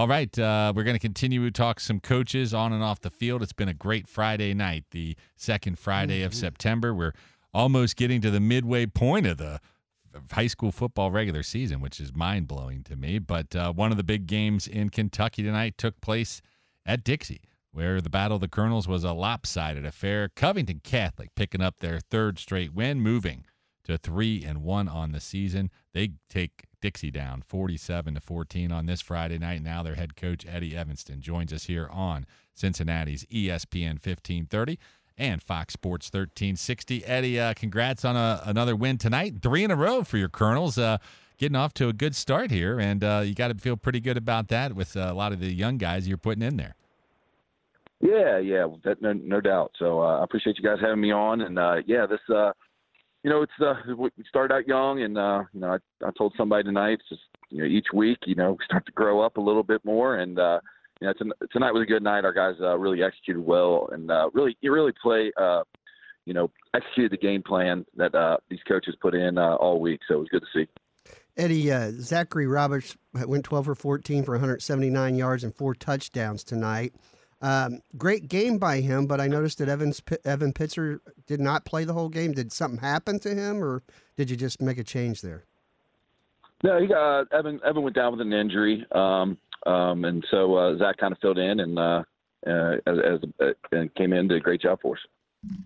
All right, uh, we're going to continue to talk some coaches on and off the field. It's been a great Friday night, the second Friday mm-hmm. of September. We're almost getting to the midway point of the high school football regular season, which is mind blowing to me. But uh, one of the big games in Kentucky tonight took place at Dixie, where the Battle of the Colonels was a lopsided affair. Covington Catholic picking up their third straight win, moving to three and one on the season. They take Dixie down 47 to 14 on this Friday night. Now their head coach Eddie Eviston joins us here on Cincinnati's ESPN 1530 and Fox Sports 1360. Eddie, uh, congrats on a, another win tonight. Three in a row for your Colonels. Uh, getting off to a good start here, and uh, you got to feel pretty good about that with uh, a lot of the young guys you're putting in there. Yeah, yeah, that, no, no doubt. So uh, I appreciate you guys having me on, and uh, yeah, this, you know, it's we start out young, and you know, I, I told somebody tonight, it's just you know, each week, you know, we start to grow up a little bit more, and you know, tonight was a good night. Our guys uh, really executed well and uh, really, you really play, uh, you know, executed the game plan that uh, these coaches put in uh, all week. So it was good to see. Eddie, uh, Zachary Roberts went 12 for 14 for 179 yards and four touchdowns tonight. Um, great game by him, but I noticed that Evans, Evan Pitzer did not play the whole game. Did something happen to him, or did you just make a change there? No, he got Evan. Evan went down with an injury. Um, um, and so uh, Zach kind of filled in and uh, uh, as, as uh, and came in did a great job for us.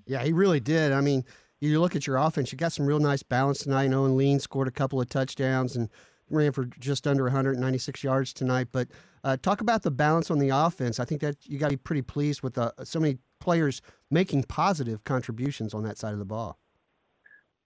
Yeah, he really did. I mean, you look at your offense, you got some real nice balance tonight. Owen Lean scored a couple of touchdowns and ran for just under 196 yards tonight. But uh, talk about the balance on the offense. I think that you got to be pretty pleased with uh, so many players making positive contributions on that side of the ball.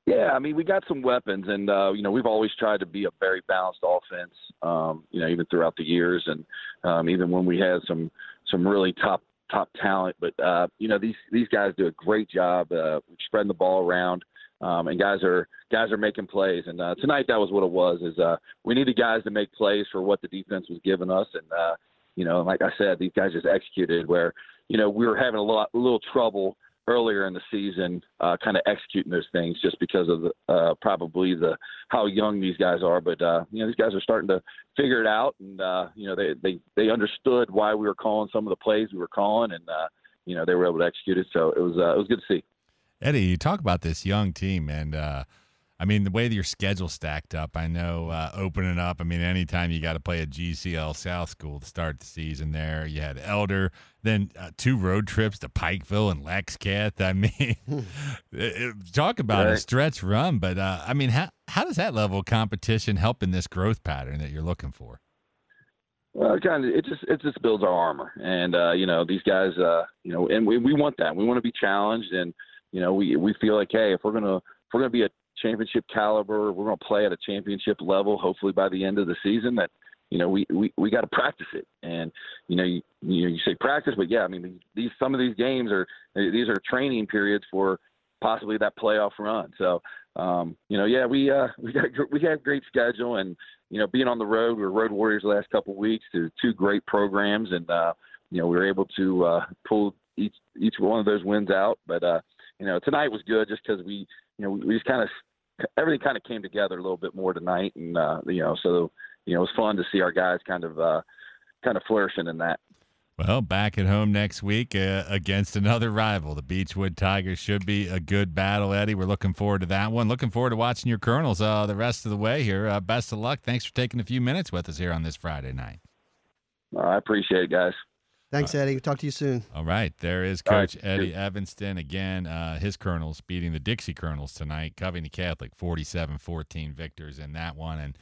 Yeah, I mean, we got some weapons, and uh, you know, we've always tried to be a very balanced offense. Um, you know, even throughout the years, and um, even when we had some some really top top talent. But uh, you know, these these guys do a great job uh, spreading the ball around, um, and guys are guys are making plays. And uh, tonight, that was what it was. Is uh, we needed guys to make plays for what the defense was giving us, and uh, you know, like I said, these guys just executed. Where you know we were having a lot a little trouble earlier in the season, uh, kind of executing those things just because of the, uh, probably the how young these guys are. But uh, you know, these guys are starting to figure it out, and uh, you know, they they they understood why we were calling some of the plays we were calling, and uh, you know, they were able to execute it. So it was uh, it was good to see. Eddie, you talk about this young team, and uh, I mean, the way that your schedule stacked up, I know uh, opening up, I mean, anytime you got to play a GCL South school to start the season there, you had Elder, then uh, two road trips to Pikeville and Lexcath. I mean, talk about right. a stretch run, but uh, I mean, how, how does that level of competition help in this growth pattern that you're looking for? Well, it kind of it just it just builds our armor, and uh, you know these guys, uh, you know, and we, we want that. We want to be challenged, and you know we we feel like hey, if we're gonna if we're gonna be a championship caliber. We're to play at a championship level. Hopefully by the end of the season, that you know we we, we got to practice it. And you know you, you know you say practice, but yeah, I mean these some of these games are these are training periods for possibly that playoff run. So um, you know yeah we uh, we got we have great schedule and you know being on the road we are road warriors the last couple of weeks to two great programs and uh, you know we were able to uh, pull each each one of those wins out. But uh, you know tonight was good just because we you know we, we just kind of everything kind of came together a little bit more tonight, and uh, you know, so you know, it was fun to see our guys kind of uh, kind of flourishing in that. Well, back at home next week uh, against another rival. The Beechwood Tigers should be a good battle, Eddie. We're looking forward to that one. Looking forward to watching your Colonels uh, the rest of the way here. Uh, best of luck. Thanks for taking a few minutes with us here on this Friday night. I appreciate it, guys. Thanks, Eddie. We'll talk to you soon. All right. There is Coach right. Eddie Eviston. Again, uh, his Colonels beating the Dixie Colonels tonight. Covington Catholic 47 14 victors in that one. And